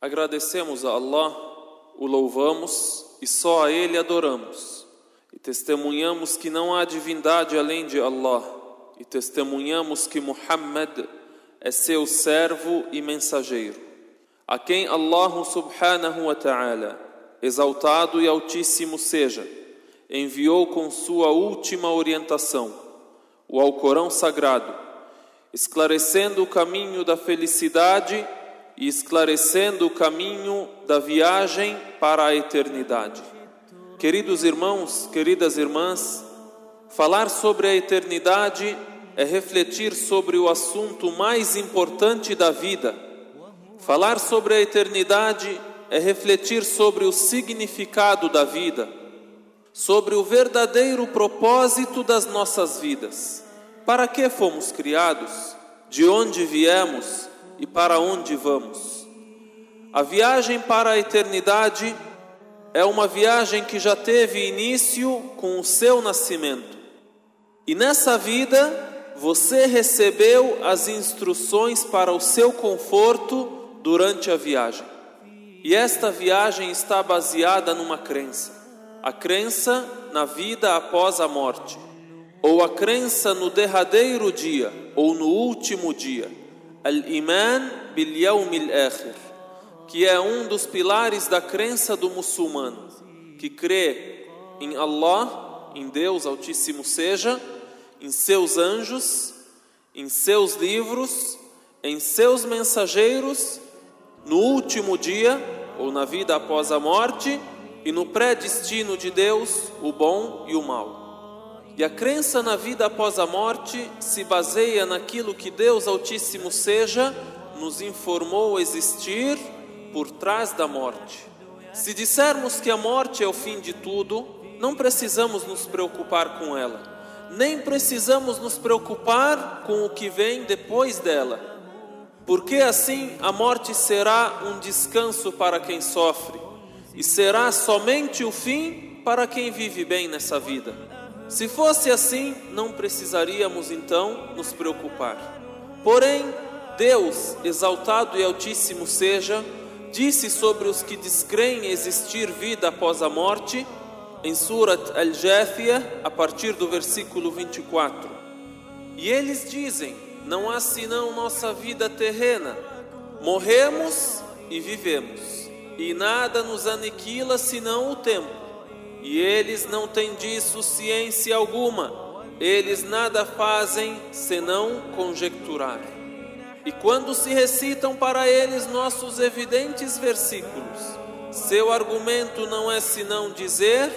Agradecemos a Allah, o louvamos e só a Ele adoramos. E testemunhamos que não há divindade além de Allah. E testemunhamos que Muhammad é seu servo e mensageiro, a quem Allah subhanahu wa ta'ala, exaltado e altíssimo seja, enviou com sua última orientação, o Alcorão Sagrado, esclarecendo o caminho da felicidade e esclarecendo o caminho da viagem para a eternidade. Queridos irmãos, queridas irmãs, falar sobre a eternidade é refletir sobre o assunto mais importante da vida. Falar sobre a eternidade é refletir sobre o significado da vida, sobre o verdadeiro propósito das nossas vidas. Para que fomos criados? De onde viemos? E para onde vamos. A viagem para a eternidade é uma viagem que já teve início com o seu nascimento. E nessa vida você recebeu as instruções para o seu conforto durante a viagem. E esta viagem está baseada numa crença: a crença na vida após a morte, ou a crença no derradeiro dia, ou no último dia. Al-Iman bil Yawm al-Akhir, que é um dos pilares da crença do muçulmano, que crê em Allah, em Deus Altíssimo seja, em seus anjos, em seus livros, em seus mensageiros, no último dia ou na vida após a morte e no predestino de Deus, o bom e o mal. E a crença na vida após a morte se baseia naquilo que Deus Altíssimo seja nos informou existir por trás da morte. Se dissermos que a morte é o fim de tudo, não precisamos nos preocupar com ela, nem precisamos nos preocupar com o que vem depois dela, porque assim a morte será um descanso para quem sofre e será somente o fim para quem vive bem nessa vida. Se fosse assim, não precisaríamos então nos preocupar. Porém, Deus, exaltado e altíssimo seja, disse sobre os que descreem existir vida após a morte, em Surat Al-Jathiyah, a partir do versículo 24. E eles dizem: Não há senão nossa vida terrena. Morremos e vivemos, e nada nos aniquila senão o tempo. E eles não têm disso ciência alguma, eles nada fazem senão conjecturar. E quando se recitam para eles nossos evidentes versículos, seu argumento não é senão dizer: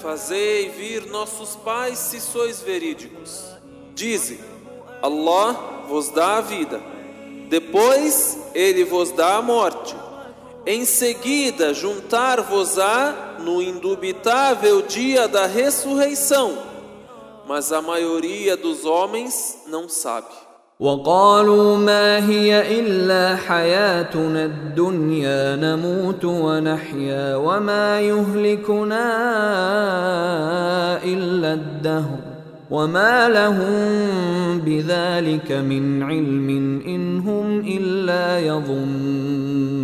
Fazei vir nossos pais se sois verídicos. Dize: Allah vos dá a vida, depois ele vos dá a morte em seguida juntar-vos-á no indubitável dia da ressurreição, mas a maioria dos homens não sabe. وقالوا ما هي إلا حياتنا الدنيا نموت ونحيا وما يهلكنا إلا الدهر وما لهم بذلك من علم إن هم إلا يظنون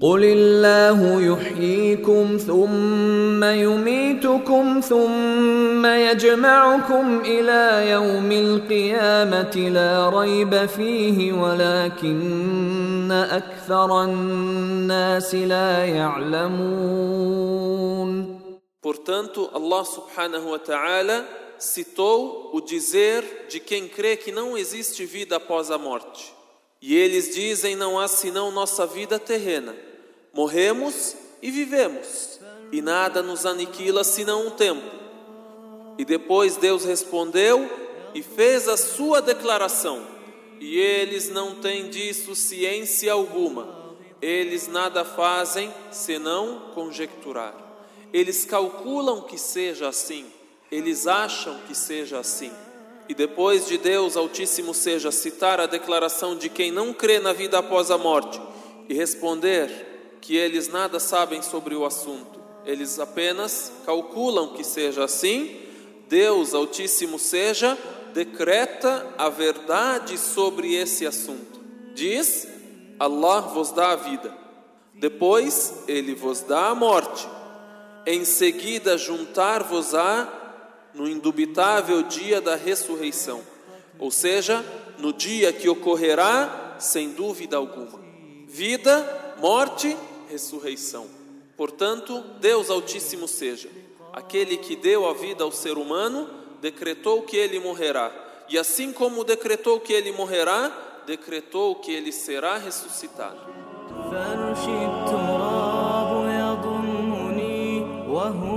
قل الله يحييكم ثم يميتكم ثم يجمعكم إلى يوم القيامه لا ريب فيه ولكن أكثر الناس لا يعلمون Portanto, Allah subhanahu wa ta'ala citou o dizer de quem crê que não existe vida após a morte. E eles dizem: não há senão nossa vida terrena. Morremos e vivemos, e nada nos aniquila senão o tempo. E depois Deus respondeu e fez a sua declaração, e eles não têm disso ciência alguma. eles nada fazem senão conjecturar. Eles calculam que seja assim, eles acham que seja assim. E depois de Deus Altíssimo seja citar a declaração de quem não crê na vida após a morte e responder que eles nada sabem sobre o assunto, eles apenas calculam que seja assim, Deus Altíssimo seja decreta a verdade sobre esse assunto. Diz: Allah vos dá a vida, depois ele vos dá a morte, em seguida juntar-vos-á no indubitável dia da ressurreição, ou seja, no dia que ocorrerá sem dúvida alguma. Vida, morte, ressurreição. Portanto, Deus Altíssimo seja, aquele que deu a vida ao ser humano, decretou que ele morrerá, e assim como decretou que ele morrerá, decretou que ele será ressuscitado. يحكي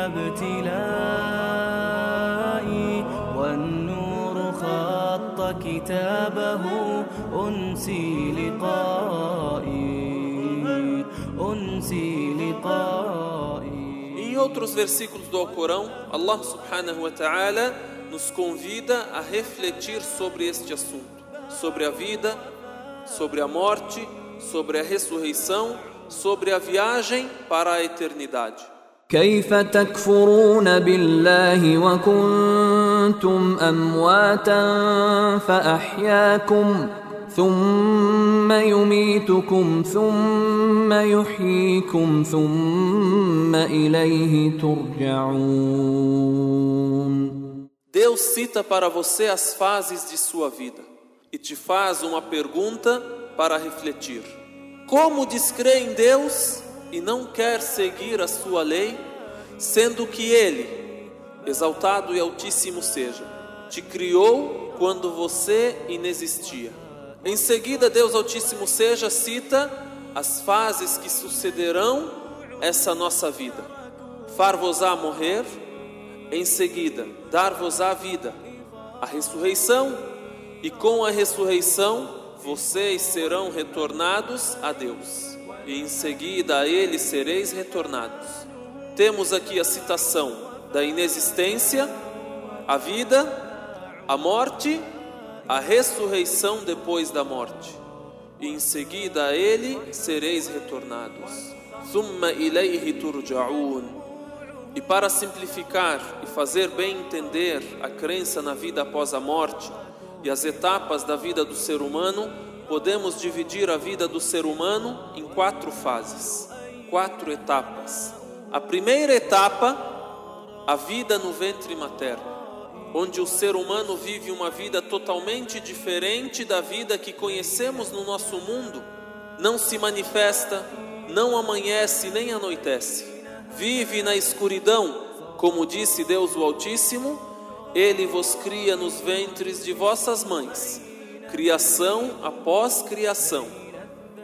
ابتلائي والنور خط كتابه أنسي لقائي أنسي لقائي Em outros versículos do Alcorão, Allah subhanahu wa ta'ala nos convida a refletir sobre este assunto, sobre a vida, sobre a morte, sobre a ressurreição sobre a viagem para a eternidade. كيف تكفرون بالله وكنتم امواتا فاحياكم ثم يميتكم ثم يحييكم ثم اليه ترجعون Deus cita para você as fases de sua vida e te faz uma pergunta para refletir. Como descrê em Deus e não quer seguir a sua lei, sendo que Ele, exaltado e altíssimo seja, te criou quando você inexistia. Em seguida, Deus Altíssimo seja cita as fases que sucederão essa nossa vida: far-vos-á morrer, em seguida, dar-vos-á vida, a ressurreição, e com a ressurreição, vocês serão retornados a Deus, e em seguida a Ele sereis retornados. Temos aqui a citação da inexistência, a vida, a morte, a ressurreição depois da morte, e em seguida a Ele sereis retornados. Thumma ilayhi turja'un. E para simplificar e fazer bem entender a crença na vida após a morte, e as etapas da vida do ser humano, podemos dividir a vida do ser humano em quatro fases, quatro etapas. A primeira etapa, a vida no ventre materno, onde o ser humano vive uma vida totalmente diferente da vida que conhecemos no nosso mundo, não se manifesta, não amanhece nem anoitece, vive na escuridão, como disse Deus o Altíssimo ele vos cria nos ventres de vossas mães, criação após criação,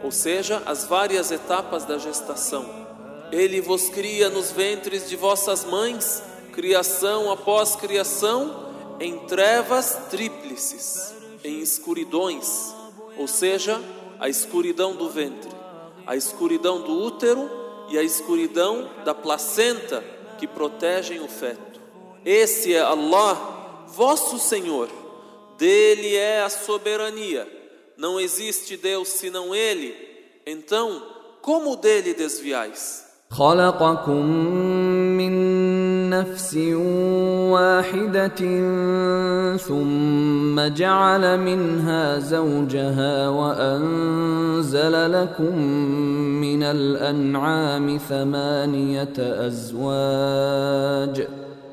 ou seja, as várias etapas da gestação. Ele vos cria nos ventres de vossas mães, criação após criação, em trevas tríplices, em escuridões, ou seja, a escuridão do ventre, a escuridão do útero e a escuridão da placenta que protegem o feto. Esse é Allah, vosso Senhor Dele é a soberania. Não existe Deus senão Ele. Então, como dele desviais? خلقكم من نفس واحدة ثم جعل منها زوجها وأنزل لكم من الأنعام ثمانية أزواج ۖ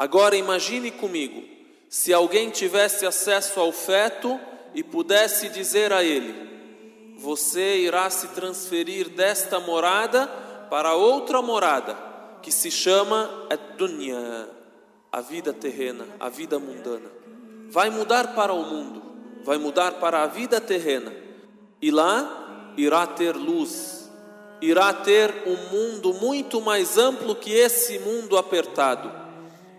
Agora imagine comigo, se alguém tivesse acesso ao feto e pudesse dizer a ele: Você irá se transferir desta morada para outra morada, que se chama Ad-Dunya, a vida terrena, a vida mundana. Vai mudar para o mundo, vai mudar para a vida terrena, e lá irá ter luz, irá ter um mundo muito mais amplo que esse mundo apertado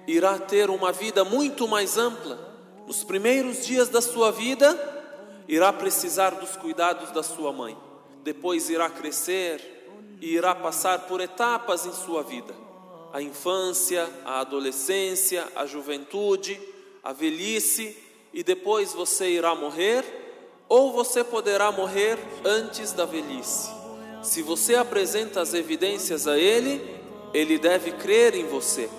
irá ter uma vida muito mais ampla. Nos primeiros dias da sua vida, irá precisar dos cuidados da sua mãe. Depois irá crescer e irá passar por etapas em sua vida: a infância, a adolescência, a juventude, a velhice, e depois você irá morrer, ou você poderá morrer antes da velhice. Se você apresenta as evidências a ele, ele deve crer em você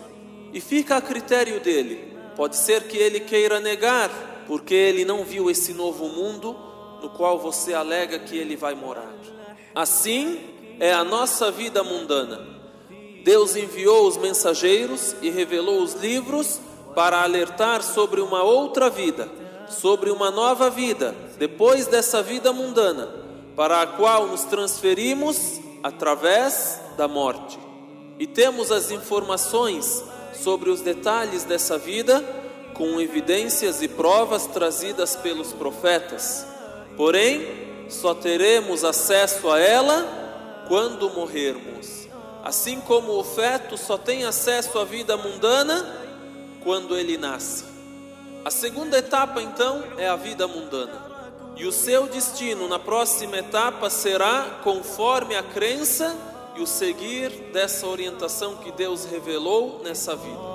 e fica a critério dele. Pode ser que ele queira negar, porque ele não viu esse novo mundo no qual você alega que ele vai morar. Assim é a nossa vida mundana. Deus enviou os mensageiros e revelou os livros para alertar sobre uma outra vida, sobre uma nova vida, depois dessa vida mundana, para a qual nos transferimos através da morte. E temos as informações sobre os detalhes dessa vida com evidências e provas trazidas pelos profetas. Porém, só teremos acesso a ela quando morrermos. Assim como o feto só tem acesso à vida mundana quando ele nasce. A segunda etapa, então, é a vida mundana. E o seu destino na próxima etapa será conforme a crença e o seguir dessa orientação que Deus revelou nessa vida.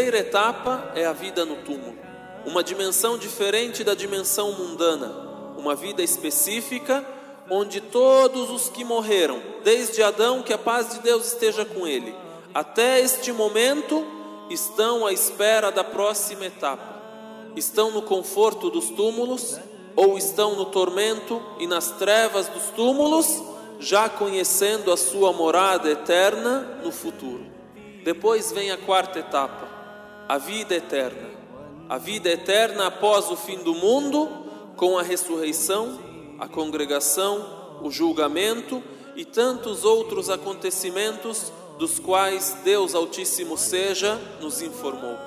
Terceira etapa é a vida no túmulo, uma dimensão diferente da dimensão mundana, uma vida específica onde todos os que morreram, desde Adão, que a paz de Deus esteja com ele, até este momento, estão à espera da próxima etapa. Estão no conforto dos túmulos ou estão no tormento e nas trevas dos túmulos, já conhecendo a sua morada eterna no futuro. Depois vem a quarta etapa, a vida eterna. A vida eterna após o fim do mundo, com a ressurreição, a congregação, o julgamento e tantos outros acontecimentos dos quais Deus Altíssimo seja nos informou,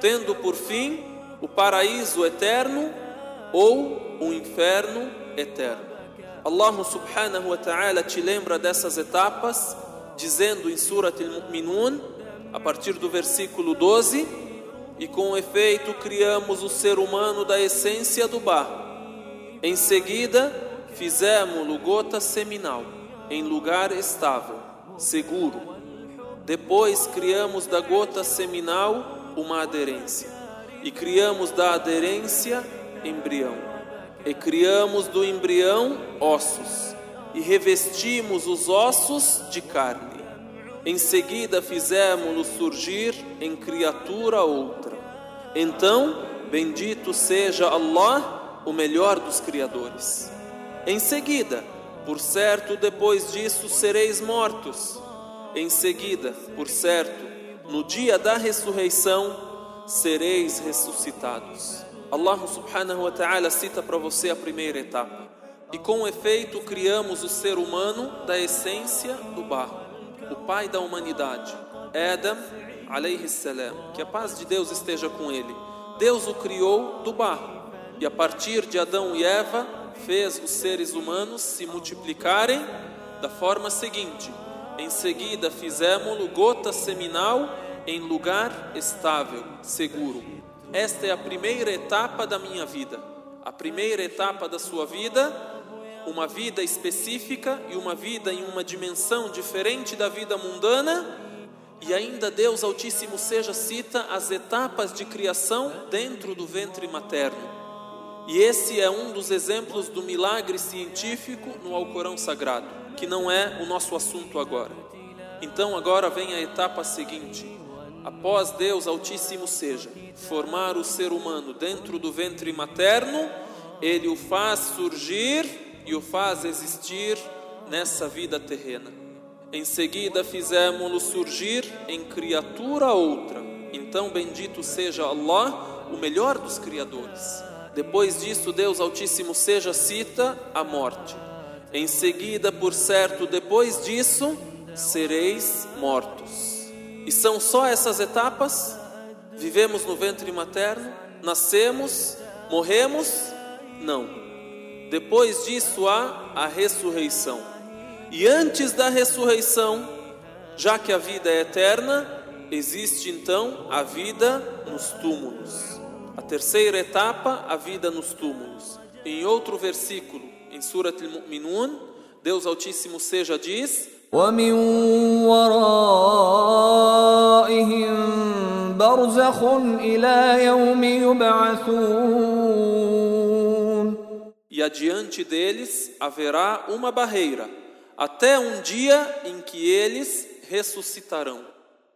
tendo por fim o paraíso eterno ou o inferno eterno. Allah subhanahu wa ta'ala te lembra dessas etapas, dizendo em Surat al-Mu'minun, a partir do versículo 12, e com efeito criamos o ser humano da essência do barro. Em seguida, fizemos-lo gota seminal, em lugar estável, seguro. Depois criamos da gota seminal uma aderência, e criamos da aderência embrião, e criamos do embrião ossos, e revestimos os ossos de carne. Em seguida fizemos-lo surgir em criatura outra. Então, bendito seja Allah, o melhor dos criadores. Em seguida, por certo, depois disso sereis mortos. Em seguida, por certo, no dia da ressurreição, sereis ressuscitados. Allah subhanahu wa ta'ala cita para você a primeira etapa. E com efeito criamos o ser humano da essência do barro, o pai da humanidade, Adam alayhi salam, que a paz de Deus esteja com ele. Deus o criou do barro. E a partir de Adão e Eva, fez os seres humanos se multiplicarem da forma seguinte: em seguida fizemos-lo gota seminal em lugar estável, seguro. Esta é a primeira etapa da minha vida. A primeira etapa da sua vida, uma vida específica e uma vida em uma dimensão diferente da vida mundana. E ainda Deus Altíssimo seja cita as etapas de criação dentro do ventre materno. E esse é um dos exemplos do milagre científico no Alcorão Sagrado, que não é o nosso assunto agora. Então agora vem a etapa seguinte. Após Deus Altíssimo seja formar o ser humano dentro do ventre materno, ele o faz surgir e o faz existir nessa vida terrena. Em seguida fizemos-lo surgir em criatura outra. Então bendito seja Allah, o melhor dos criadores. Depois disso, Deus Altíssimo seja cita a morte. Em seguida, por certo, depois disso, sereis mortos. E são só essas etapas? Vivemos no ventre materno, nascemos, morremos? Não. Depois disso há a ressurreição. E antes da ressurreição, já que a vida é eterna, existe então a vida nos túmulos. A terceira etapa, a vida nos túmulos. Em outro versículo, em Surat al-Mu'minun, Deus Altíssimo seja diz: ومن ورائهم برزخ إلى يوم يبعثون e adiante deles haverá uma barreira, até um dia em que eles ressuscitarão.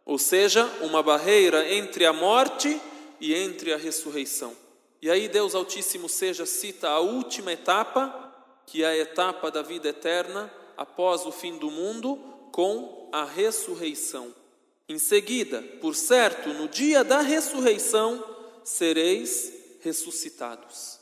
Ou seja, uma barreira entre a morte e entre a ressurreição. E aí Deus Altíssimo seja cita a última etapa, que é a etapa da vida eterna após o fim do mundo, com a ressurreição. Em seguida, por certo, no dia da ressurreição, sereis ressuscitados.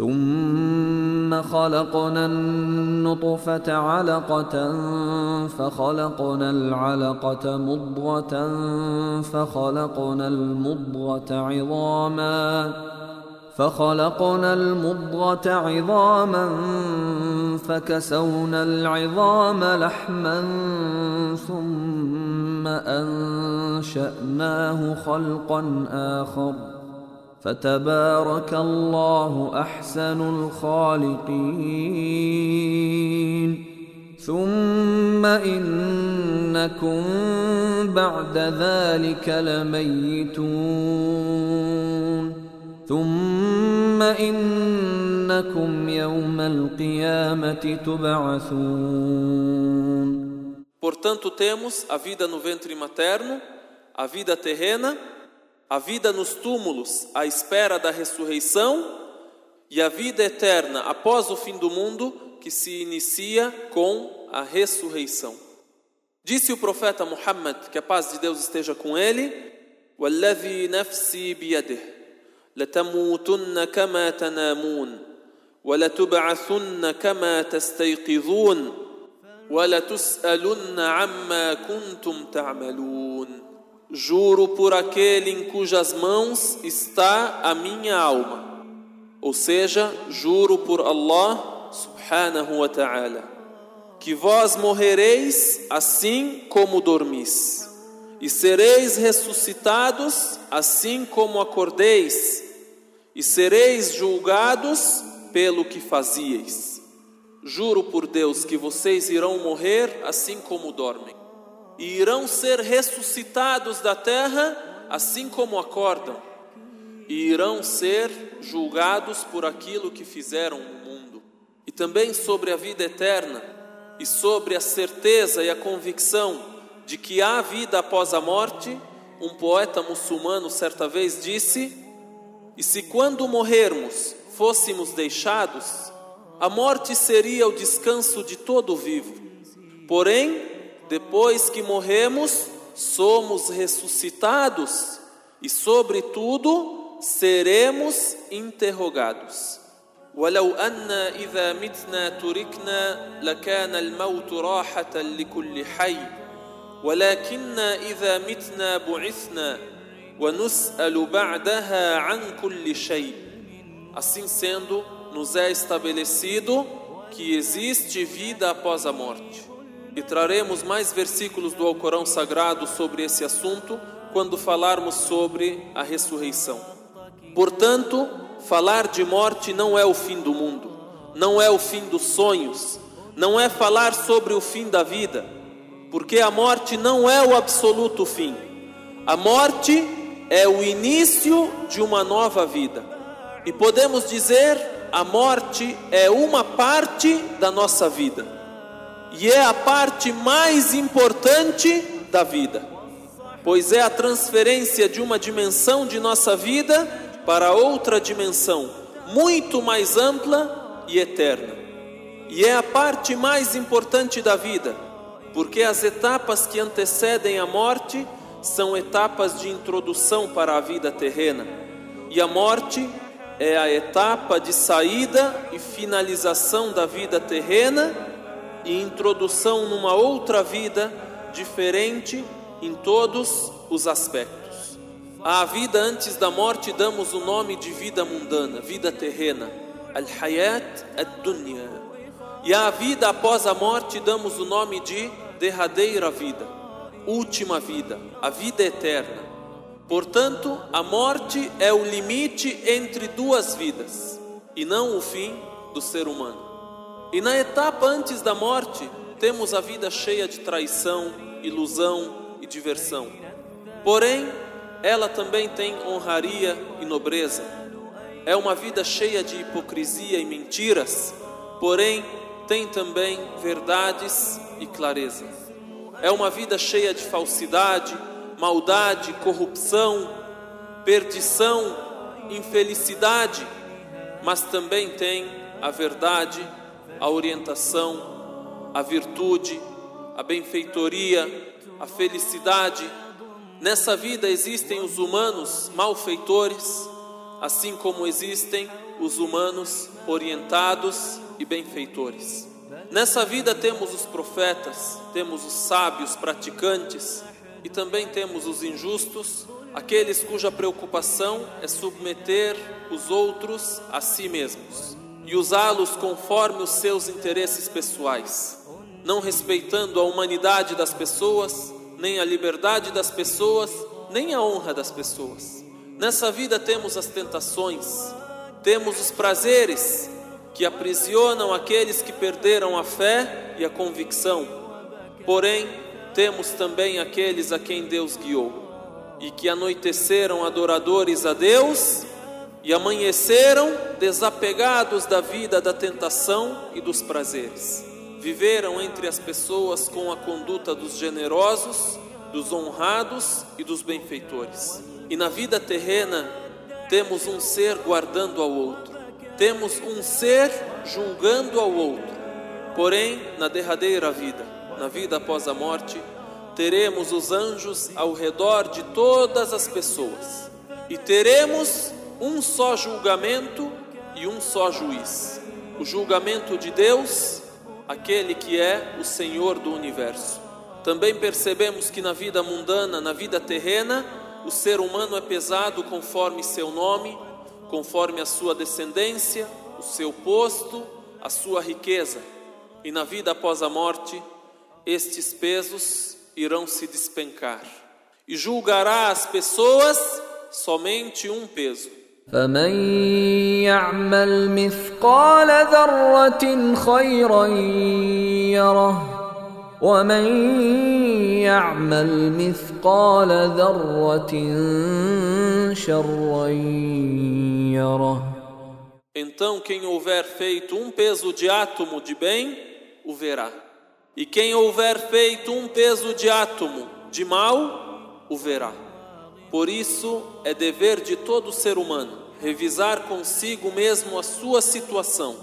ثم خلقنا النطفة علقة فخلقنا العلقة مضغة فخلقنا المضغة عظاماً فخلقنا المضغة عظاما فكسونا العظام لحما ثم أنشأناه خلقا آخر فتبارك الله أحسن الخالقين. ثم إنكم بعد ذلك لميتون. ثم إنكم يوم القيامة تبعثون. Portanto, temos a vida no ventre materno, a vida terrena, a vida nos túmulos à espera da ressurreição e a vida eterna após o fim do mundo que se inicia com a ressurreição. Disse o profeta Muhammad, que a paz de Deus esteja com ele, وَالَّذِي نَفْسِي بِيَدِهِ لتموتن كما تنامون ولتبعثن كما تستيقظون ولتسالن عما كنتم تعملون Juro por aquele em cujas mãos está a minha alma. Ou seja, juro por Allah subhanahu wa ta'ala, que vós morrereis assim como dormis e sereis ressuscitados assim como acordeis, e sereis julgados pelo que fazieis. Juro por Deus que vocês irão morrer assim como dormem, e irão ser ressuscitados da terra assim como acordam, e irão ser julgados por aquilo que fizeram no mundo. E também sobre a vida eterna, e sobre a certeza e a convicção de que há vida após a morte, um poeta muçulmano certa vez disse: E se quando morrermos fôssemos deixados, a morte seria o descanso de todo vivo. Porém, depois que morremos, somos ressuscitados e, sobretudo, seremos interrogados. ولو أن إذا متنا تركنا لكان الموت راحة لكل حي ولكن إذا متنا بعثنا ونسأل بعدها عن كل شيء Assim sendo, nos é estabelecido que existe vida após a morte. E traremos mais versículos do Alcorão Sagrado sobre esse assunto quando falarmos sobre a ressurreição. Portanto, falar de morte não é o fim do mundo, não é o fim dos sonhos, não é falar sobre o fim da vida, porque a morte não é o absoluto fim. A morte é o início de uma nova vida. E podemos dizer, a morte é uma parte da nossa vida. E é a parte mais importante da vida, pois é a transferência de uma dimensão de nossa vida para outra dimensão, muito mais ampla e eterna. E é a parte mais importante da vida, porque as etapas que antecedem a morte são etapas de introdução para a vida terrena, e a morte é a etapa de saída e finalização da vida terrena e introdução numa outra vida diferente em todos os aspectos. À vida antes da morte damos o nome de vida mundana, vida terrena, al-hayat ad-dunya. E à vida após a morte damos o nome de derradeira vida, última vida, a vida eterna. Portanto, a morte é o limite entre duas vidas e não o fim do ser humano. E na etapa antes da morte, temos a vida cheia de traição, ilusão e diversão. Porém, ela também tem honraria e nobreza. É uma vida cheia de hipocrisia e mentiras, porém tem também verdades e clareza. É uma vida cheia de falsidade, maldade, corrupção, perdição, infelicidade, mas também tem a verdade, a orientação, a virtude, a benfeitoria, a felicidade. Nessa vida existem os humanos malfeitores, assim como existem os humanos orientados e benfeitores. Nessa vida temos os profetas, temos os sábios praticantes e também temos os injustos, aqueles cuja preocupação é submeter os outros a si mesmos e usá-los conforme os seus interesses pessoais, não respeitando a humanidade das pessoas, nem a liberdade das pessoas, nem a honra das pessoas. Nessa vida temos as tentações, temos os prazeres que aprisionam aqueles que perderam a fé e a convicção. Porém, temos também aqueles a quem Deus guiou e que anoiteceram adoradores a Deus e amanheceram desapegados da vida da tentação e dos prazeres. Viveram entre as pessoas com a conduta dos generosos, dos honrados e dos benfeitores. E na vida terrena temos um ser guardando ao outro, temos um ser julgando ao outro. Porém, na derradeira vida, na vida após a morte, teremos os anjos ao redor de todas as pessoas e teremos um só julgamento e um só juiz. O julgamento de Deus, aquele que é o Senhor do universo. Também percebemos que na vida mundana, na vida terrena, o ser humano é pesado conforme seu nome, conforme a sua descendência, o seu posto, a sua riqueza. E na vida após a morte, estes pesos irão se despencar. E julgará as pessoas somente um peso. فمن يعمل مثقال ذرة خيرا يره ومن يعمل مثقال ذرة شرا يره Então, quem houver feito um peso de átomo de bem, o verá. E quem houver feito um peso de átomo de mal, o verá. Por isso, é dever de todo ser humano revisar consigo mesmo a sua situação,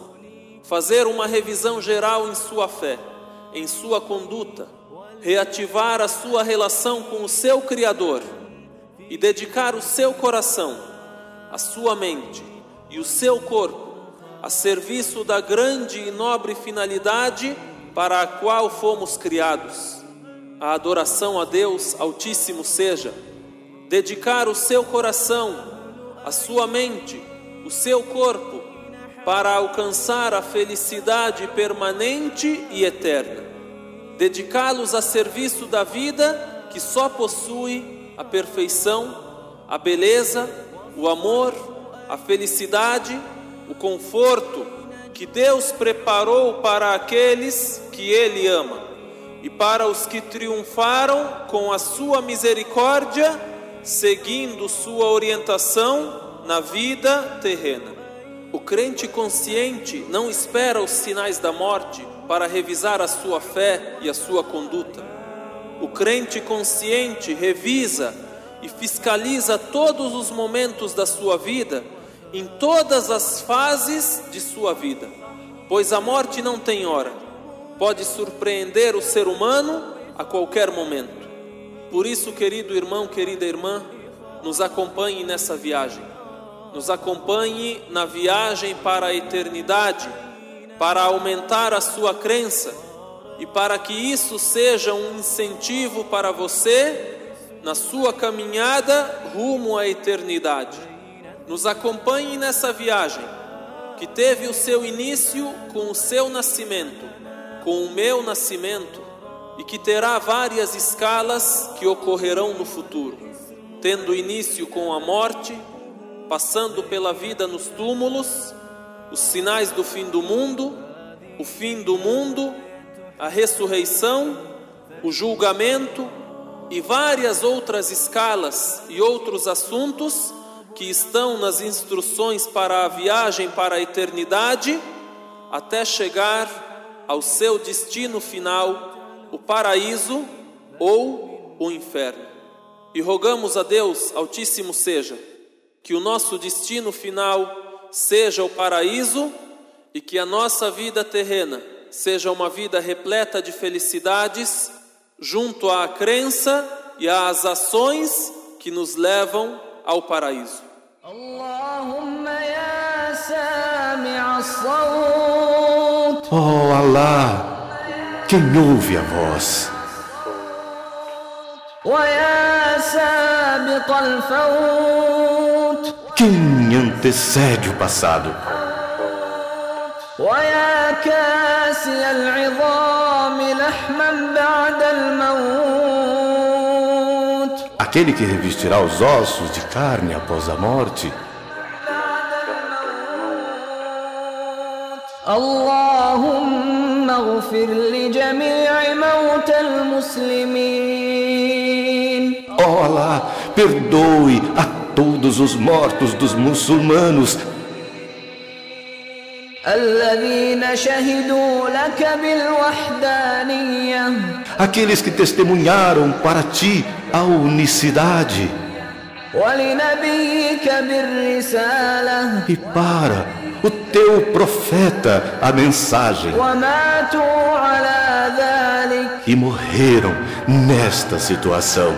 fazer uma revisão geral em sua fé, em sua conduta, reativar a sua relação com o seu Criador e dedicar o seu coração, a sua mente e o seu corpo a serviço da grande e nobre finalidade para a qual fomos criados. A adoração a Deus Altíssimo seja dedicar o seu coração a sua mente, o seu corpo, para alcançar a felicidade permanente e eterna. Dedicá-los a serviço da vida que só possui a perfeição, a beleza, o amor, a felicidade, o conforto que Deus preparou para aqueles que Ele ama e para os que triunfaram com a sua misericórdia seguindo sua orientação na vida terrena. O crente consciente não espera os sinais da morte para revisar a sua fé e a sua conduta. O crente consciente revisa e fiscaliza todos os momentos da sua vida, em todas as fases de sua vida, pois a morte não tem hora, pode surpreender o ser humano a qualquer momento. Por isso, querido irmão, querida irmã, nos acompanhe nessa viagem. Nos acompanhe na viagem para a eternidade, para aumentar a sua crença e para que isso seja um incentivo para você na sua caminhada rumo à eternidade. Nos acompanhe nessa viagem que teve o seu início com o seu nascimento, com o meu nascimento e que terá várias escalas que ocorrerão no futuro, tendo início com a morte, passando pela vida nos túmulos, os sinais do fim do mundo, o fim do mundo, a ressurreição, o julgamento e várias outras escalas e outros assuntos que estão nas instruções para a viagem para a eternidade, até chegar ao seu destino final o paraíso ou o inferno. E rogamos a Deus Altíssimo seja que o nosso destino final seja o paraíso e que a nossa vida terrena seja uma vida repleta de felicidades, junto à crença e às ações que nos levam ao paraíso. Oh Allah, quem ouve a voz. Quem antecede o passado. Aquele que revestirá os ossos de carne após a morte. Allahumma اغفر لجميع موتى المسلمين Oh Allah, perdoe a todos os mortos dos muçulmanos الذين شهدوا لك بالوحدانية aqueles que testemunharam para ti a unicidade ولنبيك بالرسالة e para o teu profeta a mensagem e morreram nesta situação.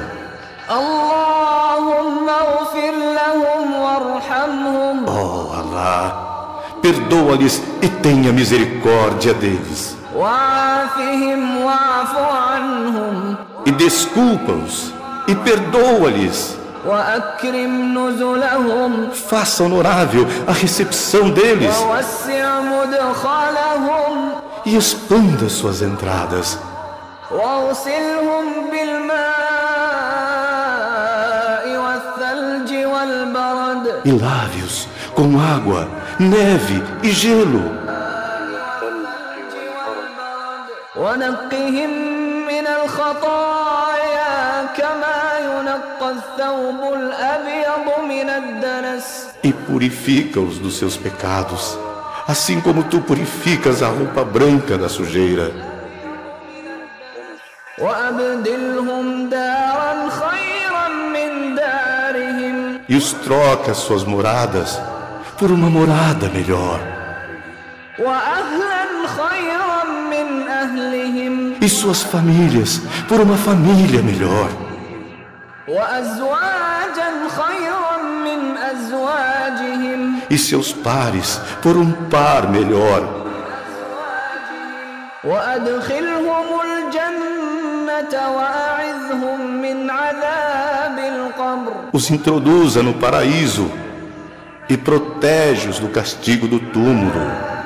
Oh Allah, perdoa-lhes e tenha misericórdia deles. E desculpa-os e perdoa-lhes. Faça honorável a recepção deles e expanda suas entradas. E lave-os com água, neve e gelo. ونقهم من الخطايا كما e purifica-os dos seus pecados, assim como tu purificas a roupa branca da sujeira. E os troca suas moradas por uma morada melhor. E suas famílias por uma família melhor. E seus pares por um par melhor. Os introduza no paraíso e protege-os do castigo do túmulo.